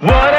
What